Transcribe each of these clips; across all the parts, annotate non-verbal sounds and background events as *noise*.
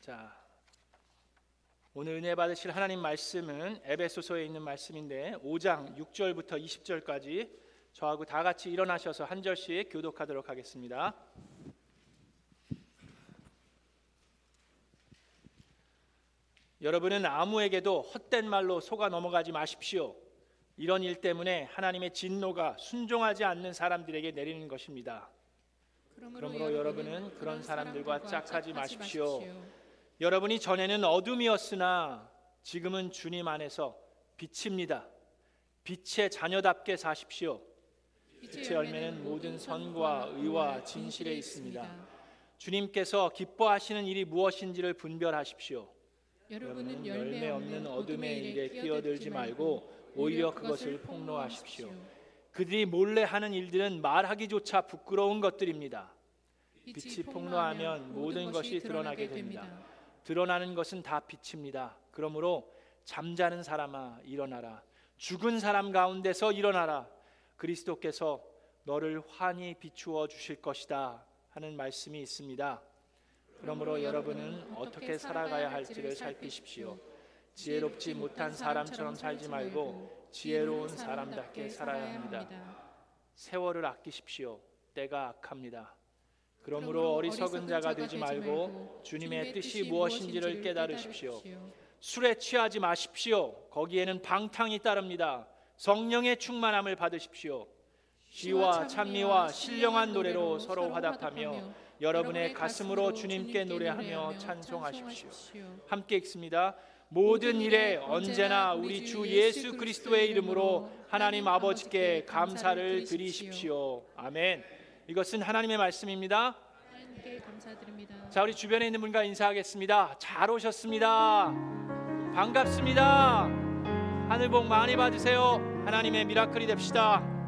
자, 오늘 은혜 받으실 하나님 말씀은 에베소서에 있는 말씀인데 5장 6절부터 20절까지 저하고 다 같이 일어나셔서 한 절씩 교독하도록 하겠습니다. 여러분은 아무에게도 헛된 말로 속아 넘어가지 마십시오. 이런 일 때문에 하나님의 진노가 순종하지 않는 사람들에게 내리는 것입니다. 그러므로 여러분은 그런 사람들과 짝하지 마십시오. 여러분이 전에는 어둠이었으나 지금은 주님 안에서 빛입니다. 빛의 자녀답게 사십시오. 빛의 열매는 모든 선과 의와 진실에 있습니다. 주님께서 기뻐하시는 일이 무엇인지를 분별하십시오. 여러분은 열매 없는 어둠의 일에 끼어들지 말고 오히려 그것을 폭로하십시오. 그들이 몰래 하는 일들은 말하기조차 부끄러운 것들입니다. 빛이 폭로하면 모든 것이 드러나게 됩니다. 드러나는 것은 다 빛입니다. 그러므로 잠자는 사람아 일어나라. 죽은 사람 가운데서 일어나라. 그리스도께서 너를 환히 비추어 주실 것이다 하는 말씀이 있습니다. 그러므로 여러분은 어떻게 살아가야 할지를 살피십시오. 지혜롭지 못한 사람처럼 살지 말고 지혜로운 사람답게 살아야 합니다. 세월을 아끼십시오. 때가 악합니다. 그러므로 어리석은 자가 되지 말고 주님의 뜻이 무엇인지를 깨달으십시오. 술에 취하지 마십시오. 거기에는 방탕이 따릅니다. 성령의 충만함을 받으십시오. 시와 찬미와 신령한 노래로 서로 화답하며 여러분의 가슴으로 주님께 노래하며 찬송하십시오. 함께 읽습니다. 모든 일에 언제나 우리 주 예수 그리스도의 이름으로 하나님 아버지께 감사를 드리십시오. 아멘. 이것은 하나님의 말씀입니다. 자, 우리 주변에 있는 분과 인사하겠습니다. 잘 오셨습니다. 반갑습니다. 하늘 복 많이 받으세요. 하나님의 미라클이 됩시다.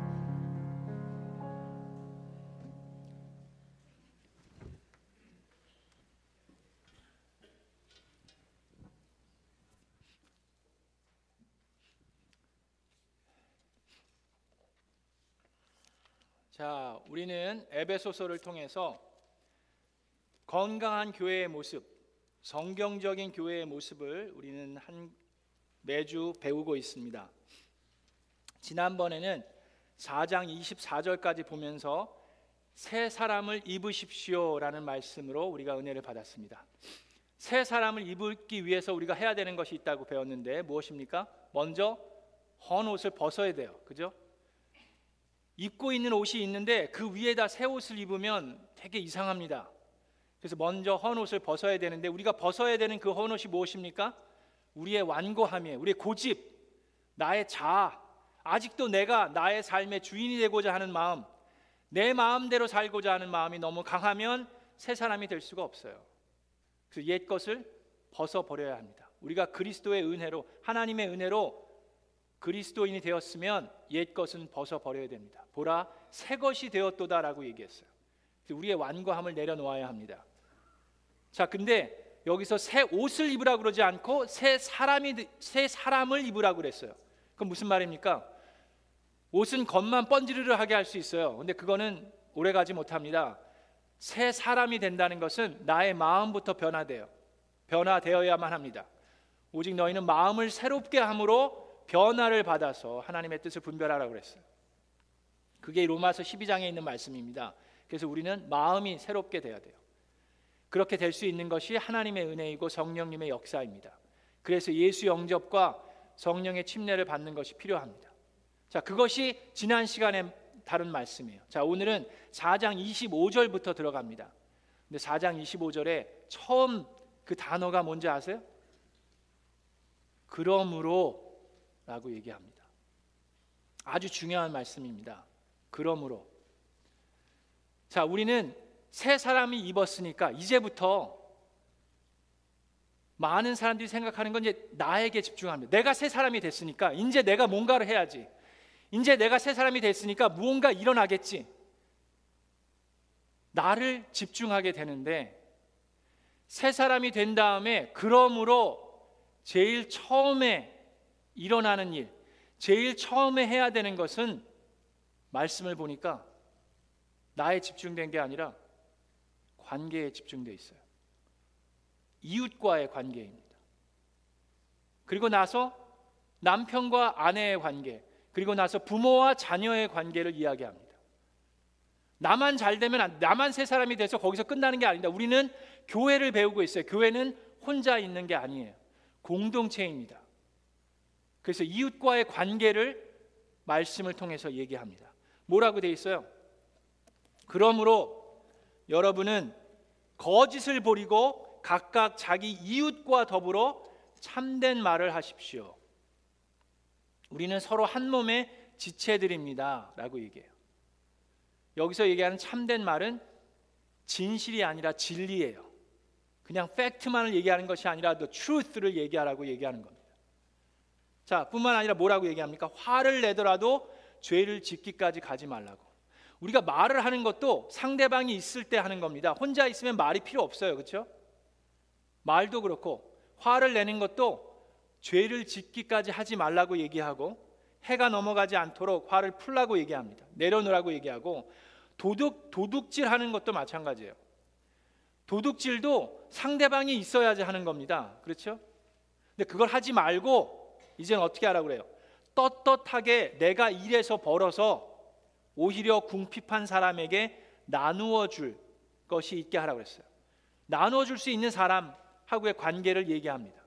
자, 우리는 에베소서를 통해서 건강한 교회의 모습, 성경적인 교회의 모습을 우리는 한 매주 배우고 있습니다. 지난번에는 4장 24절까지 보면서 새 사람을 입으십시오라는 말씀으로 우리가 은혜를 받았습니다. 새 사람을 입기 위해서 우리가 해야 되는 것이 있다고 배웠는데 무엇입니까? 먼저 헌 옷을 벗어야 돼요. 그죠? 입고 있는 옷이 있는데 그 위에다 새 옷을 입으면 되게 이상합니다. 그래서 먼저 헌 옷을 벗어야 되는데 우리가 벗어야 되는 그 헌 옷이 무엇입니까? 우리의 완고함이에요. 우리의 고집, 나의 자아, 아직도 내가 나의 삶의 주인이 되고자 하는 마음, 내 마음대로 살고자 하는 마음이 너무 강하면 새 사람이 될 수가 없어요. 그옛 것을 벗어 버려야 합니다. 우리가 그리스도의 은혜로 하나님의 은혜로 그리스도인이 되었으면 옛 것은 벗어 버려야 됩니다. 보라 새 것이 되었도다라고 얘기했어요. 우리의 완고함을 내려놓아야 합니다. 자, 근데 여기서 새 옷을 입으라 그러지 않고 새 사람이 새 사람을 입으라 그랬어요. 그럼 무슨 말입니까? 옷은 겉만 번지르르 하게 할 수 있어요. 근데 그거는 오래 가지 못합니다. 새 사람이 된다는 것은 나의 마음부터 변화돼요. 변화되어야만 합니다. 오직 너희는 마음을 새롭게 함으로 변화를 받아서 하나님의 뜻을 분별하라 그랬어요. 그게 로마서 12장에 있는 말씀입니다. 그래서 우리는 마음이 새롭게 돼야 돼요. 그렇게 될 수 있는 것이 하나님의 은혜이고 성령님의 역사입니다. 그래서 예수 영접과 성령의 침례를 받는 것이 필요합니다. 자, 그것이 지난 시간에 다룬 말씀이에요. 자, 오늘은 4장 25절부터 들어갑니다. 근데 4장 25절에 처음 그 단어가 뭔지 아세요? 그러므로 라고 얘기합니다. 아주 중요한 말씀입니다. 그러므로 자, 우리는 새 사람이 입었으니까 이제부터 많은 사람들이 생각하는 건 이제 나에게 집중합니다. 내가 새 사람이 됐으니까 이제 내가 뭔가를 해야지. 이제 내가 새 사람이 됐으니까 무언가 일어나겠지. 나를 집중하게 되는데 새 사람이 된 다음에 그러므로 제일 처음에 일어나는 일, 제일 처음에 해야 되는 것은 말씀을 보니까 나에 집중된 게 아니라 관계에 집중돼 있어요. 이웃과의 관계입니다. 그리고 나서 남편과 아내의 관계, 그리고 나서 부모와 자녀의 관계를 이야기합니다. 나만 잘 되면 나만 새 사람이 돼서 거기서 끝나는 게 아니다. 우리는 교회를 배우고 있어요. 교회는 혼자 있는 게 아니에요. 공동체입니다. 그래서 이웃과의 관계를 말씀을 통해서 얘기합니다. 뭐라고 돼 있어요? 그러므로 여러분은 거짓을 버리고 각각 자기 이웃과 더불어 참된 말을 하십시오. 우리는 서로 한 몸의 지체들입니다라고 얘기해요. 여기서 얘기하는 참된 말은 진실이 아니라 진리예요. 그냥 팩트만을 얘기하는 것이 아니라 the truth를 얘기하라고 얘기하는 겁니다. 자, 뿐만 아니라 뭐라고 얘기합니까? 화를 내더라도 죄를 짓기까지 가지 말라고. 우리가 말을 하는 것도 상대방이 있을 때 하는 겁니다. 혼자 있으면 말이 필요 없어요. 그렇죠? 말도 그렇고 화를 내는 것도 죄를 짓기까지 하지 말라고 얘기하고 해가 넘어가지 않도록 화를 풀라고 얘기합니다. 내려놓으라고 얘기하고 도둑 도둑질 하는 것도 마찬가지예요. 도둑질도 상대방이 있어야지 하는 겁니다. 그렇죠? 근데 그걸 하지 말고 이제는 어떻게 하라고 그래요? 떳떳하게 내가 일해서 벌어서 오히려 궁핍한 사람에게 나누어 줄 것이 있게 하라고 그랬어요. 나누어 줄 수 있는 사람하고의 관계를 얘기합니다.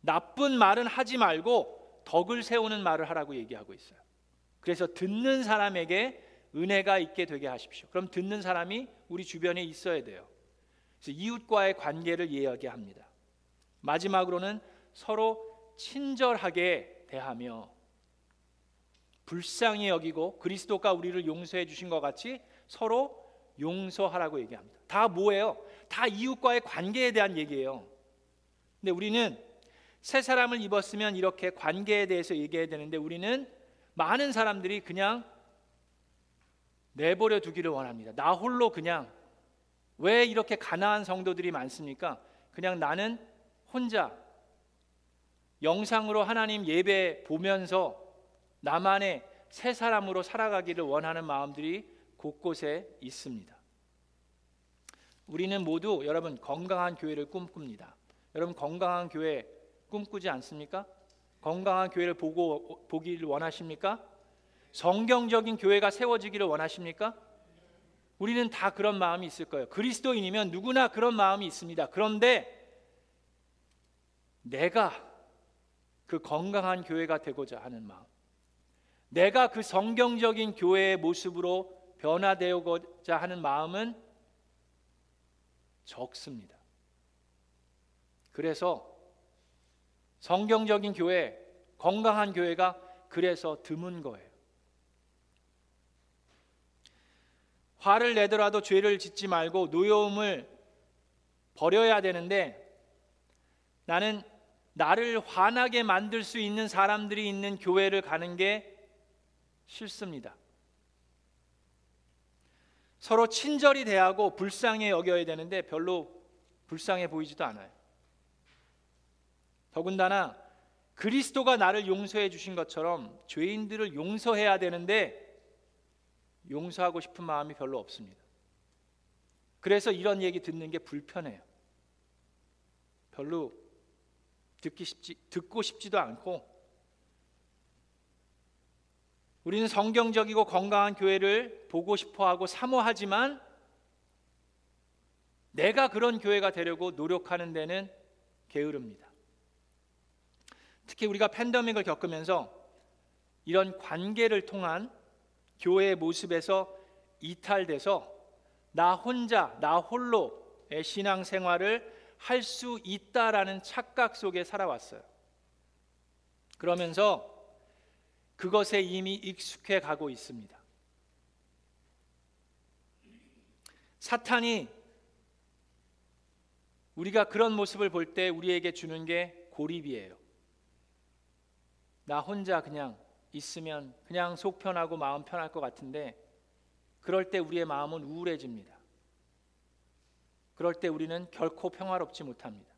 나쁜 말은 하지 말고 덕을 세우는 말을 하라고 얘기하고 있어요. 그래서 듣는 사람에게 은혜가 있게 되게 하십시오. 그럼 듣는 사람이 우리 주변에 있어야 돼요. 이웃과의 관계를 이야기합니다. 마지막으로는 서로 친절하게 대하며 불쌍히 여기고 그리스도가 우리를 용서해 주신 것 같이 서로 용서하라고 얘기합니다. 다 뭐예요? 다 이웃과의 관계에 대한 얘기예요. 근데 우리는 새 사람을 입었으면 이렇게 관계에 대해서 얘기해야 되는데 우리는 많은 사람들이 그냥 내버려 두기를 원합니다. 나 홀로 그냥 왜 이렇게 가난한 성도들이 많습니까? 그냥 나는 혼자 영상으로 하나님 예배 보면서 나만의 새 사람으로 살아가기를 원하는 마음들이 곳곳에 있습니다. 우리는 모두 여러분 건강한 교회를 꿈꿉니다. 여러분 건강한 교회 꿈꾸지 않습니까? 건강한 교회를 보고 보기를 원하십니까? 성경적인 교회가 세워지기를 원하십니까? 우리는 다 그런 마음이 있을 거예요. 그리스도인이면 누구나 그런 마음이 있습니다. 그런데 내가 그 건강한 교회가 되고자 하는 마음, 내가 그 성경적인 교회의 모습으로 변화되고자 하는 마음은 적습니다. 그래서 성경적인 교회, 건강한 교회가 그래서 드문 거예요. 화를 내더라도 죄를 짓지 말고 노여움을 버려야 되는데 나는 나를 화나게 만들 수 있는 사람들이 있는 교회를 가는 게 싫습니다. 서로 친절히 대하고 불쌍히 여겨야 되는데 별로 불쌍해 보이지도 않아요. 더군다나 그리스도가 나를 용서해 주신 것처럼 죄인들을 용서해야 되는데 용서하고 싶은 마음이 별로 없습니다. 그래서 이런 얘기 듣는 게 불편해요. 별로 듣기 싶지 듣고 싶지도 않고 우리는 성경적이고 건강한 교회를 보고 싶어 하고 사모하지만 내가 그런 교회가 되려고 노력하는 데는 게으릅니다. 특히 우리가 팬데믹을 겪으면서 이런 관계를 통한 교회의 모습에서 이탈돼서 나 혼자, 나 홀로의 신앙 생활을 할 수 있다라는 착각 속에 살아왔어요. 그러면서 그것에 이미 익숙해 가고 있습니다. 사탄이 우리가 그런 모습을 볼 때 우리에게 주는 게 고립이에요. 나 혼자 그냥 있으면 그냥 속 편하고 마음 편할 것 같은데 그럴 때 우리의 마음은 우울해집니다. 그럴 때 우리는 결코 평화롭지 못합니다.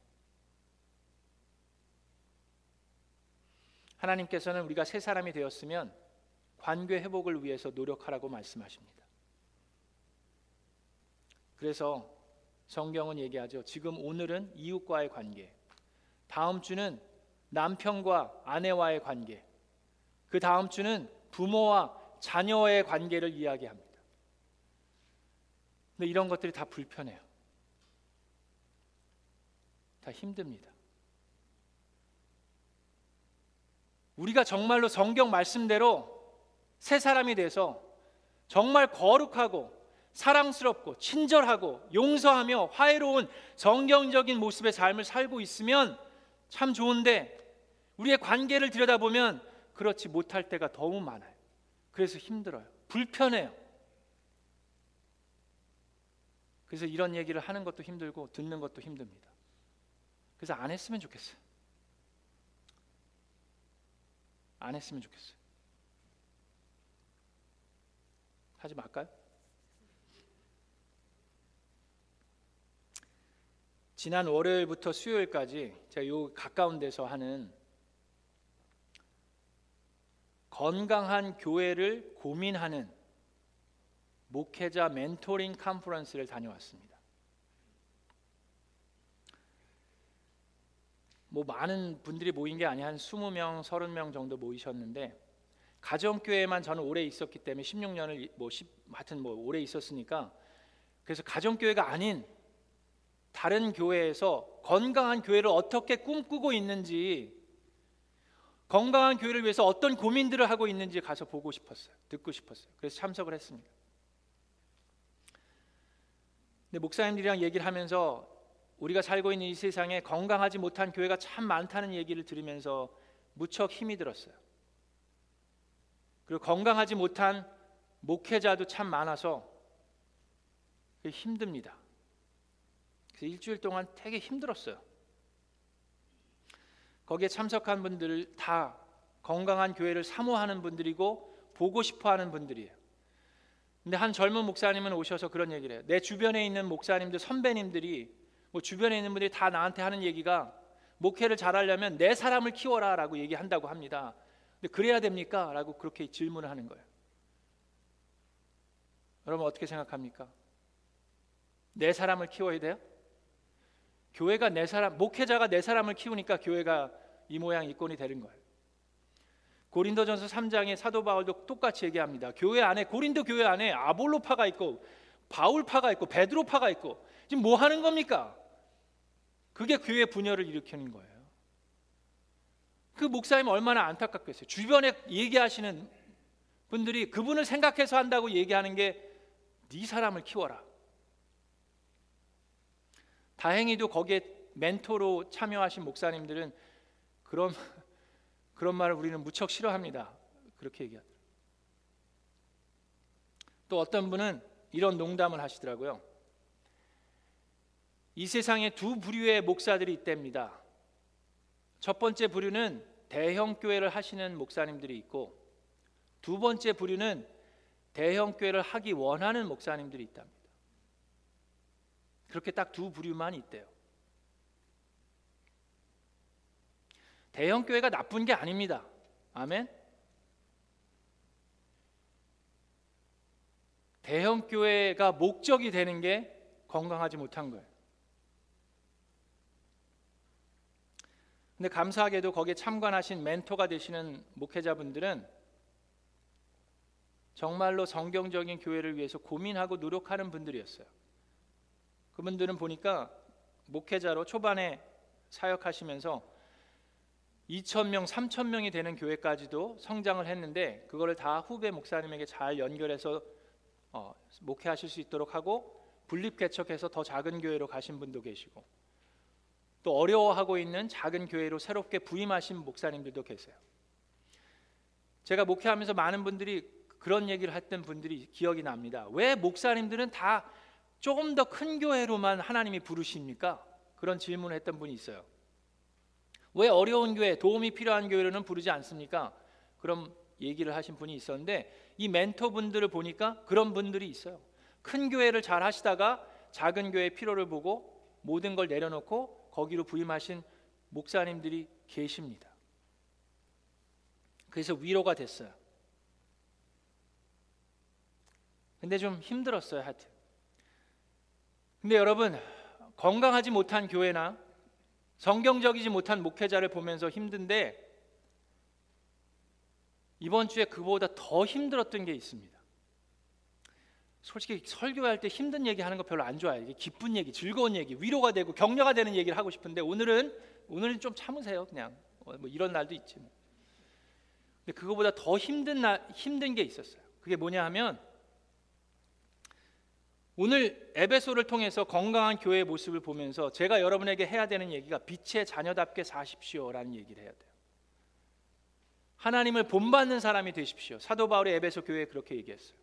하나님께서는 우리가 새 사람이 되었으면 관계 회복을 위해서 노력하라고 말씀하십니다. 그래서 성경은 얘기하죠. 지금 오늘은 이웃과의 관계, 다음 주는 남편과 아내와의 관계, 그 다음 주는 부모와 자녀의 관계를 이야기합니다. 근데 이런 것들이 다 불편해요. 다 힘듭니다. 우리가 정말로 성경 말씀대로 새 사람이 돼서 정말 거룩하고 사랑스럽고 친절하고 용서하며 화해로운 성경적인 모습의 삶을 살고 있으면 참 좋은데 우리의 관계를 들여다보면 그렇지 못할 때가 너무 많아요. 그래서 힘들어요. 불편해요. 그래서 이런 얘기를 하는 것도 힘들고 듣는 것도 힘듭니다. 그래서 안 했으면 좋겠어요. 안 했으면 좋겠어요. 하지 말까요? 지난 월요일부터 수요일까지 제가 요 가까운 데서 하는 건강한 교회를 고민하는 목회자 멘토링 컨퍼런스를 다녀왔습니다. 뭐 많은 분들이 모인 게 아니 한 20명, 30명 정도 모이셨는데 가정교회만 저는 오래 있었기 때문에 16년을 뭐 10, 하여튼 뭐 오래 있었으니까 그래서 가정교회가 아닌 다른 교회에서 건강한 교회를 어떻게 꿈꾸고 있는지 건강한 교회를 위해서 어떤 고민들을 하고 있는지 가서 보고 싶었어요. 듣고 싶었어요. 그래서 참석을 했습니다. 근데 목사님들이랑 얘기를 하면서 우리가 살고 있는 이 세상에 건강하지 못한 교회가 참 많다는 얘기를 들으면서 무척 힘이 들었어요. 그리고 건강하지 못한 목회자도 참 많아서 힘듭니다. 그래서 일주일 동안 되게 힘들었어요. 거기에 참석한 분들 다 건강한 교회를 사모하는 분들이고 보고 싶어 하는 분들이에요. 근데 한 젊은 목사님은 오셔서 그런 얘기를 해요. 내 주변에 있는 목사님들 선배님들이 뭐 주변에 있는 분들이 다 나한테 하는 얘기가 목회를 잘하려면 내 사람을 키워라라고 얘기한다고 합니다. 근데 그래야 됩니까? 라고 그렇게 질문을 하는 거예요. 여러분 어떻게 생각합니까? 내 사람을 키워야 돼요? 교회가 내 사람, 목회자가 내 사람을 키우니까 교회가 이 모양 이 꼴이 되는 거예요. 고린도전서 3장에 사도 바울도 똑같이 얘기합니다. 교회 안에 고린도 교회 안에 아볼로파가 있고 바울파가 있고 베드로파가 있고 지금 뭐 하는 겁니까? 그게 교회 분열을 일으키는 거예요. 그 목사님 얼마나 안타깝겠어요. 주변에 얘기하시는 분들이 그분을 생각해서 한다고 얘기하는 게 네 사람을 키워라. 다행히도 거기에 멘토로 참여하신 목사님들은 그런 그런 말을 우리는 무척 싫어합니다. 그렇게 얘기하더라고요. 또 어떤 분은 이런 농담을 하시더라고요. 이 세상에 두 부류의 목사들이 있답니다. 첫 번째 부류는 대형 교회를 하시는 목사님들이 있고 두 번째 부류는 대형 교회를 하기 원하는 목사님들이 있답니다. 그렇게 딱 두 부류만 있대요. 대형 교회가 나쁜 게 아닙니다. 아멘. 대형 교회가 목적이 되는 게 건강하지 못한 거예요. 근데 감사하게도 거기에 참관하신 멘토가 되시는 목회자분들은 정말로 성경적인 교회를 위해서 고민하고 노력하는 분들이었어요. 그분들은 보니까 목회자로 초반에 사역하시면서 2,000명, 3,000명이 되는 교회까지도 성장을 했는데 그거를 다 후배 목사님에게 잘 연결해서 어, 목회하실 수 있도록 하고 분립 개척해서 더 작은 교회로 가신 분도 계시고 또 어려워하고 있는 작은 교회로 새롭게 부임하신 목사님들도 계세요. 제가 목회하면서 많은 분들이 그런 얘기를 했던 분들이 기억이 납니다. 왜 목사님들은 다 조금 더 큰 교회로만 하나님이 부르십니까? 그런 질문을 했던 분이 있어요. 왜 어려운 교회, 도움이 필요한 교회로는 부르지 않습니까? 그런 얘기를 하신 분이 있었는데 이 멘토분들을 보니까 그런 분들이 있어요. 큰 교회를 잘 하시다가 작은 교회 필요를 보고 모든 걸 내려놓고 거기로 부임하신 목사님들이 계십니다. 그래서 위로가 됐어요. 근데 좀 힘들었어요, 하여튼. 근데 여러분, 건강하지 못한 교회나 성경적이지 못한 목회자를 보면서 힘든데 이번 주에 그보다 더 힘들었던 게 있습니다. 솔직히 설교할 때 힘든 얘기 하는 거 별로 안 좋아해요. 이게 기쁜 얘기, 즐거운 얘기, 위로가 되고 격려가 되는 얘기를 하고 싶은데 오늘은 오늘은 좀 참으세요. 그냥 뭐 이런 날도 있지. 뭐. 근데 그거보다 더 힘든 날 힘든 게 있었어요. 그게 뭐냐 하면 오늘 에베소를 통해서 건강한 교회의 모습을 보면서 제가 여러분에게 해야 되는 얘기가 빛의 자녀답게 사십시오라는 얘기를 해야 돼요. 하나님을 본받는 사람이 되십시오. 사도 바울이 에베소 교회에 그렇게 얘기했어요.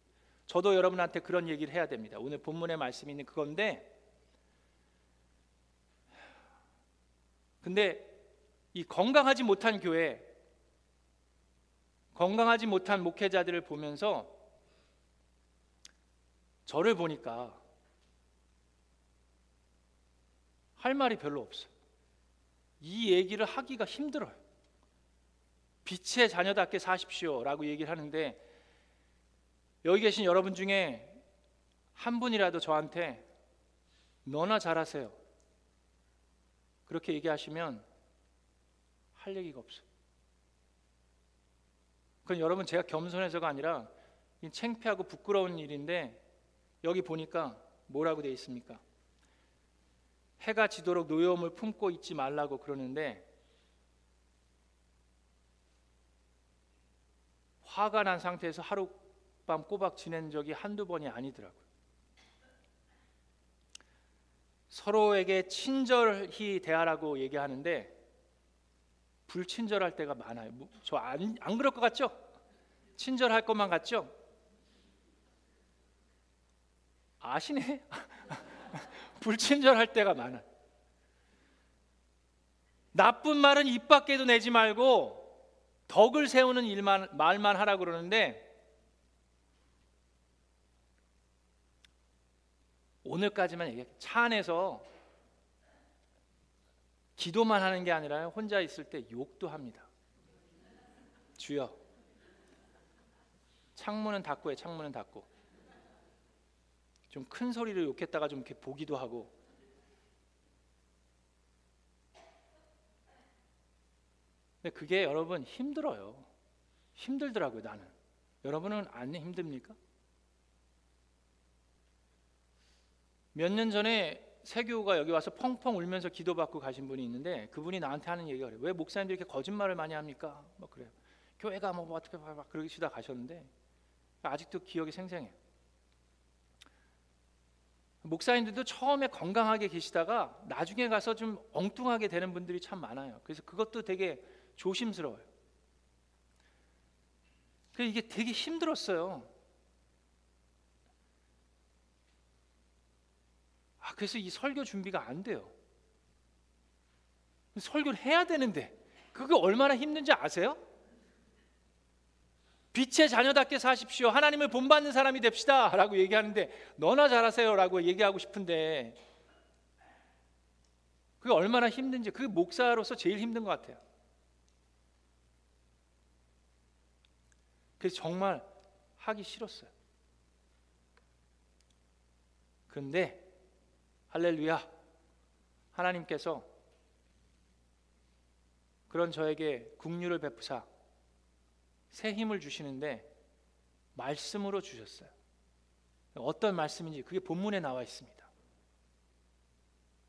저도 여러분한테 그런 얘기를 해야 됩니다. 오늘 본문의 말씀이 있는 그건데 근데 이 건강하지 못한 교회 건강하지 못한 목회자들을 보면서 저를 보니까 할 말이 별로 없어요. 이 얘기를 하기가 힘들어요. 빛의 자녀답게 사십시오라고 얘기를 하는데 여기 계신 여러분 중에 한 분이라도 저한테 너나 잘하세요. 그렇게 얘기하시면 할 얘기가 없어요. 그건 여러분 제가 겸손해서가 아니라 창피하고 부끄러운 일인데 여기 보니까 뭐라고 되어 있습니까? 해가 지도록 노여움을 품고 있지 말라고 그러는데 화가 난 상태에서 하룻 밤 꼬박 지낸 적이 한두 번이 아니더라고요. 서로에게 친절히 대하라고 얘기하는데 불친절할 때가 많아요. 뭐, 저안 안 그럴 것 같죠? 친절할 것만 같죠? 아시네? *laughs* 불친절할 때가 많아. 나쁜 말은 입 밖에도 내지 말고 덕을 세우는 일만 말만 하라 그러는데 오늘까지만 얘기해. 차 안에서 기도만 하는 게 아니라 혼자 있을 때 욕도 합니다. 주여. 창문은 닫고 해. 창문은 닫고. 좀 큰 소리로 욕했다가 좀 이렇게 보기도 하고. 근데 그게 여러분 힘들어요. 힘들더라고요, 나는. 여러분은 안 힘듭니까? 몇 년 전에 세교가 여기 와서 펑펑 울면서 기도받고 가신 분이 있는데 그분이 나한테 하는 얘기가 그래요. 왜 목사님들이 이렇게 거짓말을 많이 합니까? 뭐 그래요. 교회가 뭐 어떻게 막 그러시다 가셨는데 아직도 기억이 생생해요. 목사님들도 처음에 건강하게 계시다가 나중에 가서 좀 엉뚱하게 되는 분들이 참 많아요. 그래서 그것도 되게 조심스러워요. 그 이게 되게 힘들었어요. 아, 그래서 이 설교 준비가 안 돼요. 설교를 해야 되는데 그게 얼마나 힘든지 아세요? 빛의 자녀답게 사십시오. 하나님을 본받는 사람이 됩시다. 라고 얘기하는데 너나 잘하세요. 라고 얘기하고 싶은데 그게 얼마나 힘든지 그게 목사로서 제일 힘든 것 같아요. 그래서 정말 하기 싫었어요. 근데 할렐루야. 하나님께서 그런 저에게 국류를 베푸사 새 힘을 주시는데 말씀으로 주셨어요. 어떤 말씀인지 그게 본문에 나와 있습니다.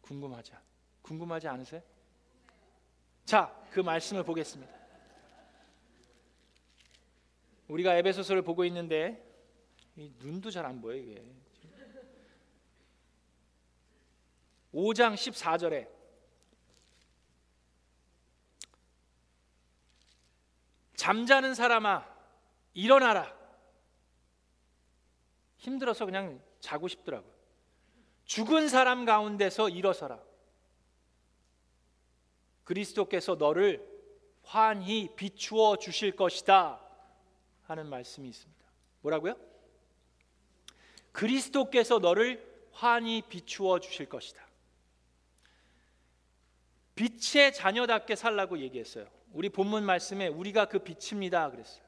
궁금하지 않, 궁금하지 않으세요? 자, 그 말씀을 보겠습니다. 우리가 에베소서를 보고 있는데 눈도 잘 안 보여 이게. 5장 14절에 잠자는 사람아 일어나라. 힘들어서 그냥 자고 싶더라고요. 죽은 사람 가운데서 일어서라. 그리스도께서 너를 환히 비추어 주실 것이다 하는 말씀이 있습니다. 뭐라고요? 그리스도께서 너를 환히 비추어 주실 것이다. 빛의 자녀답게 살라고 얘기했어요. 우리 본문 말씀에 우리가 그 빛입니다 그랬어요.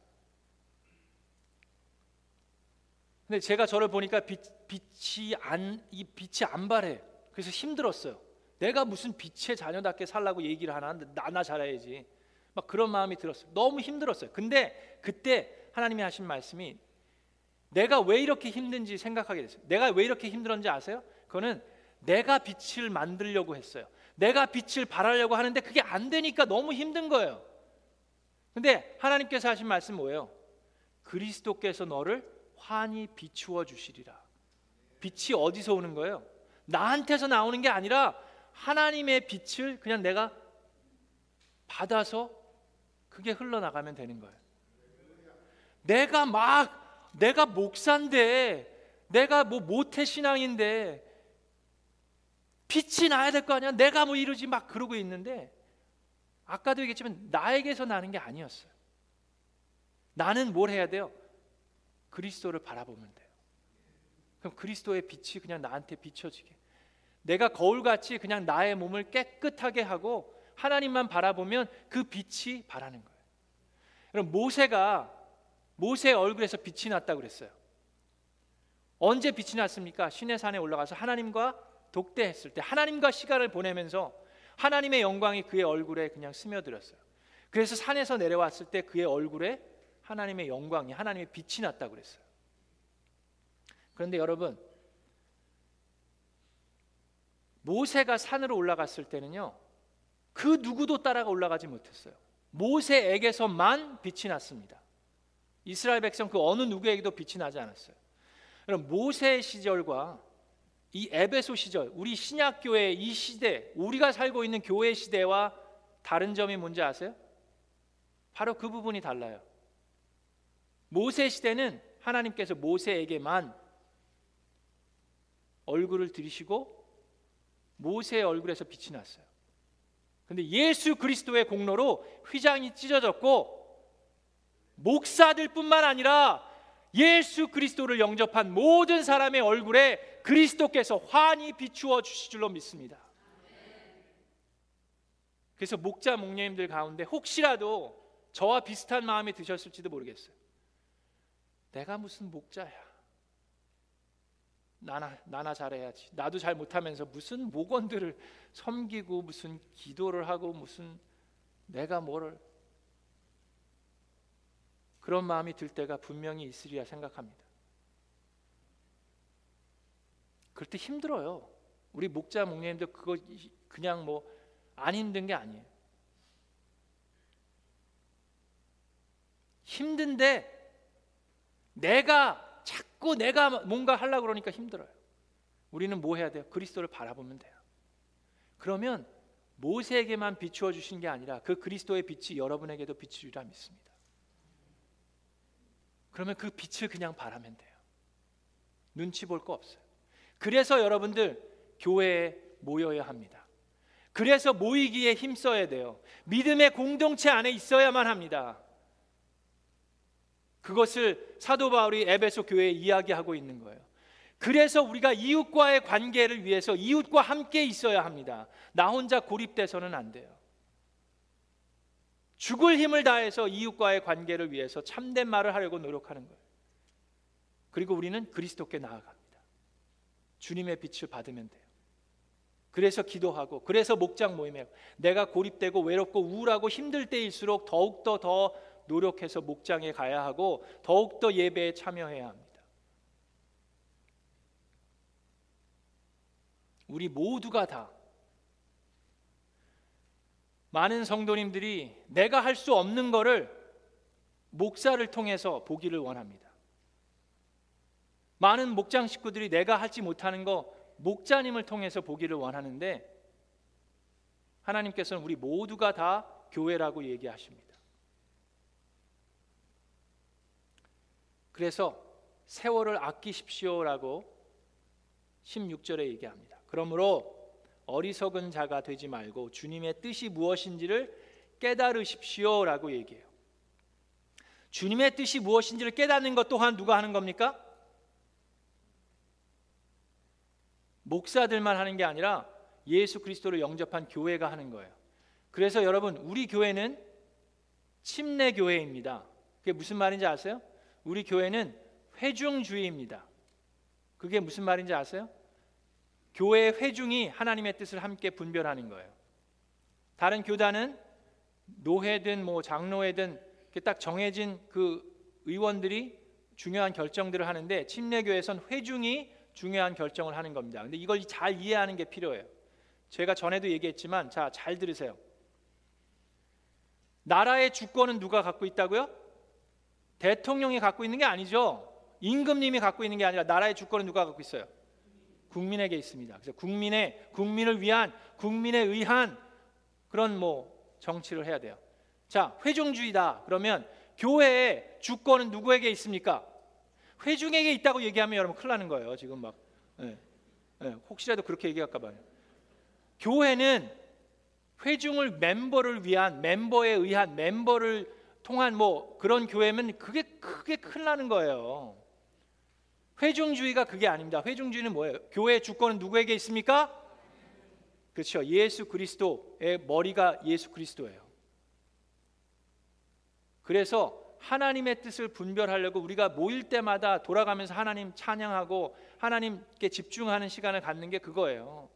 근데 제가 저를 보니까 빛, 빛이 안 이 빛이 안 바래. 그래서 힘들었어요. 내가 무슨 빛의 자녀답게 살라고 얘기를 하나 나나 잘해야지. 막 그런 마음이 들었어요. 너무 힘들었어요. 근데 그때 하나님이 하신 말씀이 내가 왜 이렇게 힘든지 생각하게 됐어요. 내가 왜 이렇게 힘들었는지 아세요? 그거는 내가 빛을 만들려고 했어요. 내가 빛을 발하려고 하는데 그게 안 되니까 너무 힘든 거예요. 근데 하나님께서 하신 말씀 뭐예요? 그리스도께서 너를 환히 비추어 주시리라. 빛이 어디서 오는 거예요? 나한테서 나오는 게 아니라 하나님의 빛을 그냥 내가 받아서 그게 흘러나가면 되는 거예요. 내가 막 내가 목사인데 내가 뭐 모태 신앙인데 빛이 나야 될 거 아니야? 내가 뭐 이러지 막 그러고 있는데 아까도 얘기했지만 나에게서 나는 게 아니었어요. 나는 뭘 해야 돼요? 그리스도를 바라보면 돼요. 그럼 그리스도의 빛이 그냥 나한테 비춰지게. 내가 거울같이 그냥 나의 몸을 깨끗하게 하고 하나님만 바라보면 그 빛이 바라는 거예요. 그럼 모세가 모세의 얼굴에서 빛이 났다고 그랬어요. 언제 빛이 났습니까? 신의 산에 올라가서 하나님과 독대했을 때 하나님과 시간을 보내면서 하나님의 영광이 그의 얼굴에 그냥 스며들었어요. 그래서 산에서 내려왔을 때 그의 얼굴에 하나님의 영광이 하나님의 빛이 났다고 그랬어요. 그런데 여러분 모세가 산으로 올라갔을 때는요. 그 누구도 따라가 올라가지 못했어요. 모세에게서만 빛이 났습니다. 이스라엘 백성 그 어느 누구에게도 빛이 나지 않았어요. 그럼 모세 시절과 이 에베소 시절, 우리 신약 교회 이 시대, 우리가 살고 있는 교회 시대와 다른 점이 뭔지 아세요? 바로 그 부분이 달라요. 모세 시대는 하나님께서 모세에게만 얼굴을 들이시고 모세의 얼굴에서 빛이 났어요. 근데 예수 그리스도의 공로로 휘장이 찢어졌고 목사들뿐만 아니라 예수 그리스도를 영접한 모든 사람의 얼굴에 그리스도께서 환히 비추어 주실 줄로 믿습니다. 그래서 목자 목녀님들 가운데 혹시라도 저와 비슷한 마음이 드셨을지도 모르겠어요. 내가 무슨 목자야? 나나 나나 잘해야지. 나도 잘 못하면서 무슨 목원들을 섬기고 무슨 기도를 하고 무슨 내가 뭐를 그런 마음이 들 때가 분명히 있으리라 생각합니다. 그럴 때 힘들어요. 우리 목자 목님들 그거 그냥 뭐 안 힘든 게 아니에요. 힘든데 내가 자꾸 내가 뭔가 하려고 그러니까 힘들어요. 우리는 뭐 해야 돼요? 그리스도를 바라보면 돼요. 그러면 모세에게만 비추어 주신 게 아니라 그 그리스도의 빛이 여러분에게도 비추리라 믿습니다. 그러면 그 빛을 그냥 바라면 돼요. 눈치 볼 거 없어요. 그래서 여러분들 교회에 모여야 합니다. 그래서 모이기에 힘써야 돼요. 믿음의 공동체 안에 있어야만 합니다. 그것을 사도 바울이 에베소 교회에 이야기하고 있는 거예요. 그래서 우리가 이웃과의 관계를 위해서 이웃과 함께 있어야 합니다. 나 혼자 고립돼서는 안 돼요. 죽을 힘을 다해서 이웃과의 관계를 위해서 참된 말을 하려고 노력하는 거예요. 그리고 우리는 그리스도께 나아갑니다. 주님의 빛을 받으면 돼요. 그래서 기도하고 그래서 목장 모임에 내가 고립되고 외롭고 우울하고 힘들 때일수록 더욱더 더 노력해서 목장에 가야 하고 더욱더 예배에 참여해야 합니다. 우리 모두가 다 많은 성도님들이 내가 할 수 없는 거를 목사를 통해서 보기를 원합니다. 많은 목장 식구들이 내가 하지 못하는 거 목자님을 통해서 보기를 원하는데 하나님께서는 우리 모두가 다 교회라고 얘기하십니다. 그래서 세월을 아끼십시오라고 16절에 얘기합니다. 그러므로 어리석은 자가 되지 말고 주님의 뜻이 무엇인지를 깨달으십시오라고 얘기해요. 주님의 뜻이 무엇인지를 깨닫는 것 또한 누가 하는 겁니까? 목사들만 하는 게 아니라 예수 그리스도를 영접한 교회가 하는 거예요. 그래서 여러분, 우리 교회는 침례 교회입니다. 그게 무슨 말인지 아세요? 우리 교회는 회중주의입니다. 그게 무슨 말인지 아세요? 교회의 회중이 하나님의 뜻을 함께 분별하는 거예요. 다른 교단은 노회든 뭐 장로회든 딱 정해진 그 의원들이 중요한 결정들을 하는데 침례교회에선 회중이 중요한 결정을 하는 겁니다. 근데 이걸 잘 이해하는 게 필요해요. 제가 전에도 얘기했지만 자, 잘 들으세요. 나라의 주권은 누가 갖고 있다고요? 대통령이 갖고 있는 게 아니죠. 임금님이 갖고 있는 게 아니라 나라의 주권은 누가 갖고 있어요? 국민에게 있습니다. 그래서 국민의 국민을 위한 국민에 의한 그런 뭐 정치를 해야 돼요. 자, 회중주의다. 그러면 교회의 주권은 누구에게 있습니까? 회중에게 있다고 얘기하면 여러분 큰일 나는 거예요. 지금 막 예, 예, 혹시라도 그렇게 얘기할까 봐요. 교회는 회중을 멤버를 위한 멤버에 의한 멤버를 통한 뭐 그런 교회면 그게 크게 큰일 나는 거예요. 회중주의가 그게 아닙니다. 회중주의는 뭐예요? 교회의 주권은 누구에게 있습니까? 그렇죠. 예수 그리스도의 머리가 예수 그리스도예요. 그래서 하나님의 뜻을 분별하려고 우리가 모일 때마다 돌아가면서 하나님 찬양하고 하나님께 집중하는 시간을 갖는 게 그거예요.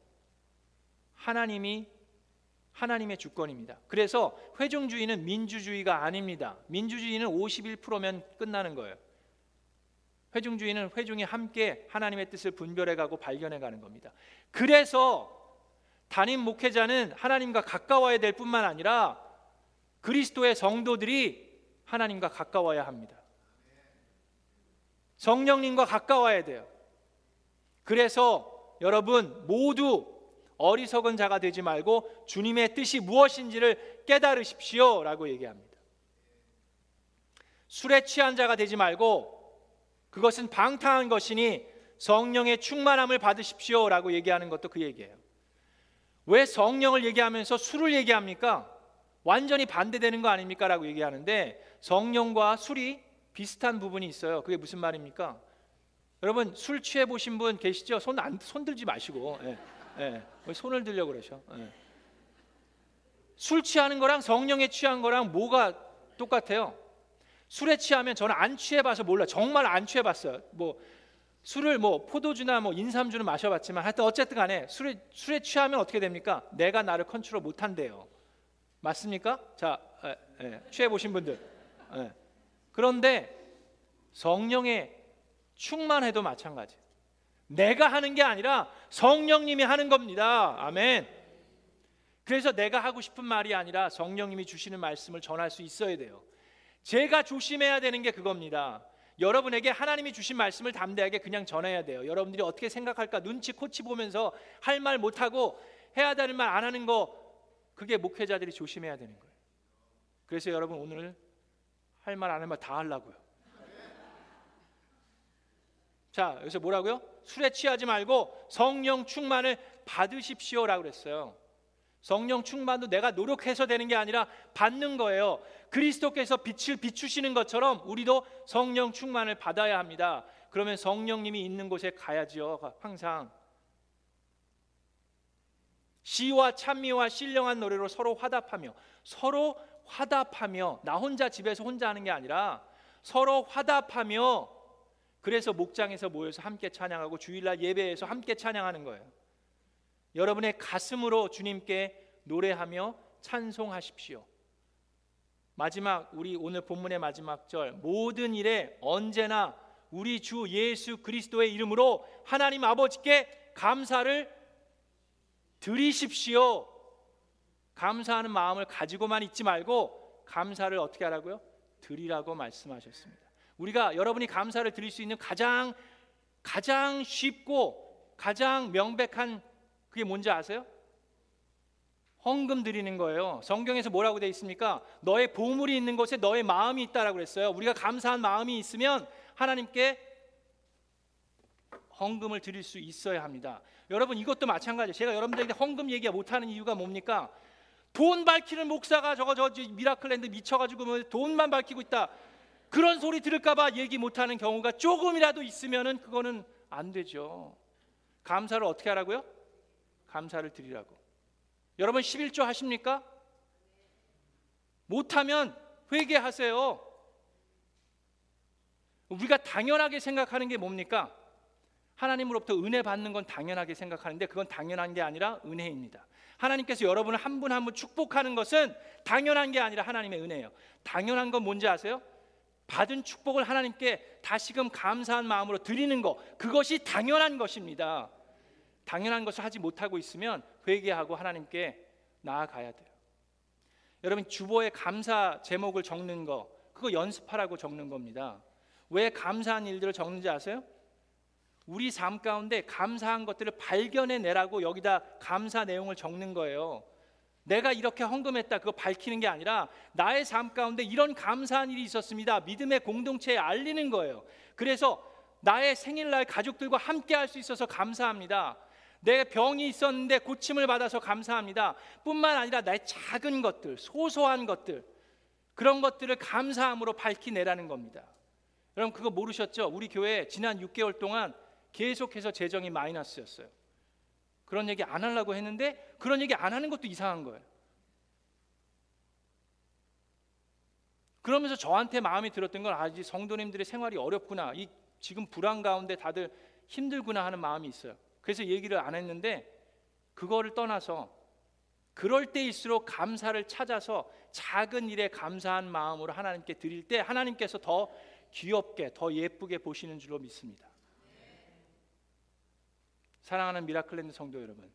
하나님이 하나님의 주권입니다. 그래서 회중주의는 민주주의가 아닙니다. 민주주의는 51%면 끝나는 거예요. 회중주의는 회중이 함께 하나님의 뜻을 분별해 가고 발견해 가는 겁니다. 그래서 담임 목회자는 하나님과 가까워야 될 뿐만 아니라 그리스도의 성도들이 하나님과 가까워야 합니다. 성령님과 가까워야 돼요. 그래서 여러분 모두 어리석은 자가 되지 말고 주님의 뜻이 무엇인지를 깨달으십시오라고 얘기합니다. 술에 취한 자가 되지 말고 그것은 방탕한 것이니 성령의 충만함을 받으십시오라고 얘기하는 것도 그 얘기예요. 왜 성령을 얘기하면서 술을 얘기합니까? 완전히 반대되는 거 아닙니까? 라고 얘기하는데 성령과 술이 비슷한 부분이 있어요. 그게 무슨 말입니까? 여러분 술 취해 보신 분 계시죠? 손 안 손 들지 마시고 예, 예. 왜 손을 들려 그러셔? 예. 술 취하는 거랑 성령에 취한 거랑 뭐가 똑같아요? 술에 취하면 저는 안 취해봐서 몰라. 정말 안 취해봤어요. 뭐 술을 뭐 포도주나 뭐 인삼주는 마셔봤지만 하여튼 어쨌든 간에 술에 술에 취하면 어떻게 됩니까? 내가 나를 컨트롤 못한대요. 맞습니까? 자 에, 에, 취해 보신 분들. 에. 그런데 성령의 충만해도 마찬가지. 내가 하는 게 아니라 성령님이 하는 겁니다. 아멘. 그래서 내가 하고 싶은 말이 아니라 성령님이 주시는 말씀을 전할 수 있어야 돼요. 제가 조심해야 되는 게 그겁니다. 여러분에게 하나님이 주신 말씀을 담대하게 그냥 전해야 돼요. 여러분들이 어떻게 생각할까 눈치 코치 보면서 할 말 못하고 해야 되는 말 안 하는 거 그게 목회자들이 조심해야 되는 거예요. 그래서 여러분 오늘 할 말 안 할 말 다 하려고요. 자, 여기서 뭐라고요? 술에 취하지 말고 성령 충만을 받으십시오라고 그랬어요. 성령 충만도 내가 노력해서 되는 게 아니라 받는 거예요. 그리스도께서 빛을 비추시는 것처럼 우리도 성령 충만을 받아야 합니다. 그러면 성령님이 있는 곳에 가야지요. 항상 시와 찬미와 신령한 노래로 서로 화답하며 서로 화답하며 나 혼자 집에서 혼자 하는 게 아니라 서로 화답하며 그래서 목장에서 모여서 함께 찬양하고 주일날 예배에서 함께 찬양하는 거예요. 여러분의 가슴으로 주님께 노래하며 찬송하십시오. 마지막 우리 오늘 본문의 마지막 절 모든 일에 언제나 우리 주 예수 그리스도의 이름으로 하나님 아버지께 감사를 드리십시오. 감사하는 마음을 가지고만 있지 말고 감사를 어떻게 하라고요? 드리라고 말씀하셨습니다. 우리가 여러분이 감사를 드릴 수 있는 가장 가장 쉽고 가장 명백한 그게 뭔지 아세요? 헌금 드리는 거예요. 성경에서 뭐라고 되어 있습니까? 너의 보물이 있는 곳에 너의 마음이 있다라고 그랬어요. 우리가 감사한 마음이 있으면 하나님께 헌금을 드릴 수 있어야 합니다. 여러분 이것도 마찬가지예요. 제가 여러분들에게 헌금 얘기 못 하는 이유가 뭡니까? 돈 밝히는 목사가 저거 저 미라클랜드 미쳐가지고 뭐 돈만 밝히고 있다. 그런 소리 들을까봐 얘기 못하는 경우가 조금이라도 있으면은 그거는 안 되죠. 감사를 어떻게 하라고요? 감사를 드리라고. 여러분 11조 하십니까? 못하면 회개하세요. 우리가 당연하게 생각하는 게 뭡니까? 하나님으로부터 은혜 받는 건 당연하게 생각하는데 그건 당연한 게 아니라 은혜입니다. 하나님께서 여러분을 한 분 한 분 축복하는 것은 당연한 게 아니라 하나님의 은혜예요. 당연한 건 뭔지 아세요? 받은 축복을 하나님께 다시금 감사한 마음으로 드리는 것 그것이 당연한 것입니다. 당연한 것을 하지 못하고 있으면 회개하고 하나님께 나아가야 돼요. 여러분 주보에 감사 제목을 적는 거 그거 연습하라고 적는 겁니다. 왜 감사한 일들을 적는지 아세요? 우리 삶 가운데 감사한 것들을 발견해 내라고 여기다 감사 내용을 적는 거예요. 내가 이렇게 헌금했다 그거 밝히는 게 아니라 나의 삶 가운데 이런 감사한 일이 있었습니다. 믿음의 공동체에 알리는 거예요. 그래서 나의 생일날 가족들과 함께 할 수 있어서 감사합니다. 내 병이 있었는데 고침을 받아서 감사합니다. 뿐만 아니라 나의 작은 것들, 소소한 것들 그런 것들을 감사함으로 밝히내라는 겁니다. 여러분 그거 모르셨죠? 우리 교회 지난 6개월 동안 계속해서 재정이 마이너스였어요. 그런 얘기 안 하려고 했는데 그런 얘기 안 하는 것도 이상한 거예요. 그러면서 저한테 마음이 들었던 건 아직 성도님들의 생활이 어렵구나. 이 지금 불안 가운데 다들 힘들구나 하는 마음이 있어요. 그래서 얘기를 안 했는데 그거를 떠나서 그럴 때일수록 감사를 찾아서 작은 일에 감사한 마음으로 하나님께 드릴 때 하나님께서 더 귀엽게 더 예쁘게 보시는 줄로 믿습니다. 사랑하는 미라클랜드 성도 여러분,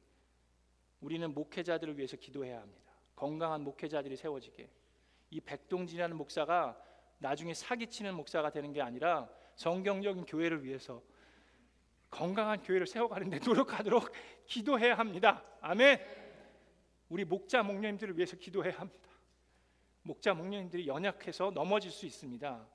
우리는 목회자들을 위해서 기도해야 합니다. 건강한 목회자들이 세워지게. 이 백동진이라는 목사가 나중에 사기치는 목사가 되는 게 아니라 성경적인 교회를 위해서 건강한 교회를 세워가는데 *laughs* 노력하도록 기도해야 합니다. 아멘. 우리 목자 목녀님들을 위해서 기도해야 합니다. 목자 목녀님들이 연약해서 넘어질 수 있습니다.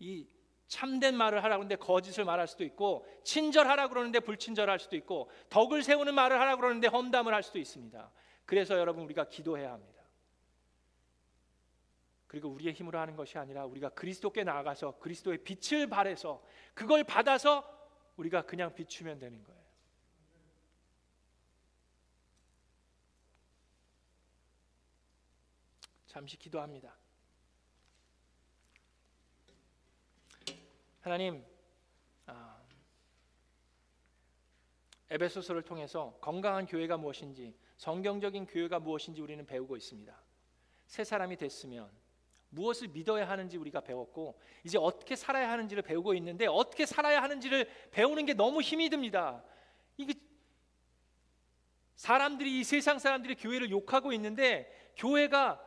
이 참된 말을 하라고 하는데 거짓을 말할 수도 있고 친절하라 그러는데 불친절할 수도 있고 덕을 세우는 말을 하라 그러는데 험담을 할 수도 있습니다. 그래서 여러분 우리가 기도해야 합니다. 그리고 우리의 힘으로 하는 것이 아니라 우리가 그리스도께 나아가서 그리스도의 빛을 발해서 그걸 받아서 우리가 그냥 비추면 되는 거예요. 잠시 기도합니다. 하나님 아, 에베소서를 통해서 건강한 교회가 무엇인지 성경적인 교회가 무엇인지 우리는 배우고 있습니다. 새 사람이 됐으면 무엇을 믿어야 하는지 우리가 배웠고 이제 어떻게 살아야 하는지를 배우고 있는데 어떻게 살아야 하는지를 배우는 게 너무 힘이 듭니다. 이게 사람들이 이 세상 사람들이 교회를 욕하고 있는데 교회가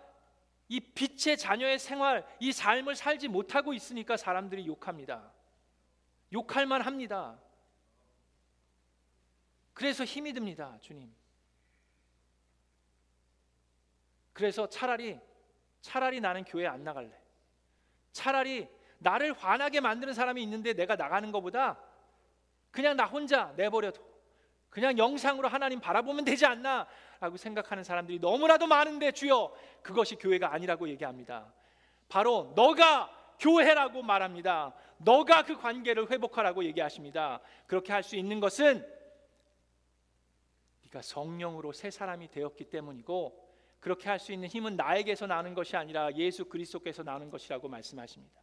이 빛의 자녀의 생활, 이 삶을 살지 못하고 있으니까 사람들이 욕합니다. 욕할 만 합니다. 그래서 힘이 듭니다, 주님. 그래서 차라리 차라리 나는 교회 안 나갈래. 차라리 나를 화나게 만드는 사람이 있는데 내가 나가는 것보다 그냥 나 혼자 내버려둬. 그냥 영상으로 하나님 바라보면 되지 않나 라고 생각하는 사람들이 너무나도 많은데 주여 그것이 교회가 아니라고 얘기합니다. 바로 너가 교회라고 말합니다. 너가 그 관계를 회복하라고 얘기하십니다. 그렇게 할 수 있는 것은 네가 성령으로 새 사람이 되었기 때문이고 그렇게 할 수 있는 힘은 나에게서 나는 것이 아니라 예수 그리스도께서 나는 것이라고 말씀하십니다.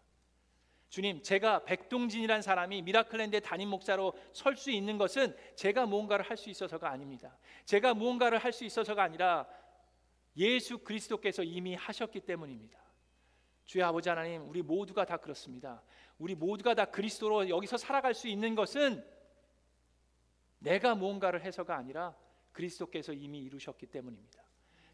주님, 제가 백동진이란 사람이 미라클랜드의 담임 목사로 설 수 있는 것은 제가 무언가를 할 수 있어서가 아닙니다. 제가 무언가를 할 수 있어서가 아니라 예수 그리스도께서 이미 하셨기 때문입니다. 주의 아버지 하나님, 우리 모두가 다 그렇습니다. 우리 모두가 다 그리스도로 여기서 살아갈 수 있는 것은 내가 무언가를 해서가 아니라 그리스도께서 이미 이루셨기 때문입니다.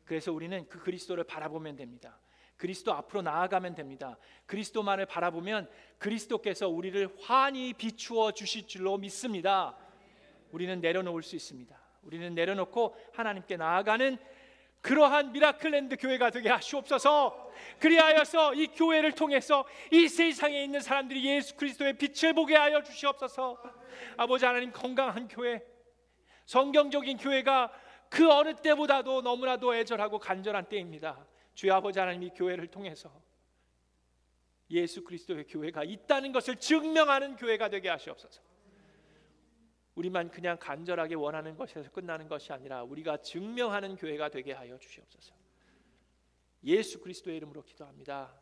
그래서 우리는 그 그리스도를 바라보면 됩니다. 그리스도 앞으로 나아가면 됩니다. 그리스도만을 바라보면 그리스도께서 우리를 환히 비추어 주실 줄로 믿습니다. 우리는 내려놓을 수 있습니다. 우리는 내려놓고 하나님께 나아가는 그러한 미라클랜드 교회가 되게 하시옵소서. 그리하여서 이 교회를 통해서 이 세상에 있는 사람들이 예수 그리스도의 빛을 보게 하여 주시옵소서. 아버지 하나님 건강한 교회, 성경적인 교회가 그 어느 때보다도 너무나도 애절하고 간절한 때입니다. 주여 아버지 하나님 이 교회를 통해서 예수 그리스도의 교회가 있다는 것을 증명하는 교회가 되게 하시옵소서. 우리만 그냥 간절하게 원하는 것에서 끝나는 것이 아니라 우리가 증명하는 교회가 되게 하여 주시옵소서. 예수 그리스도의 이름으로 기도합니다.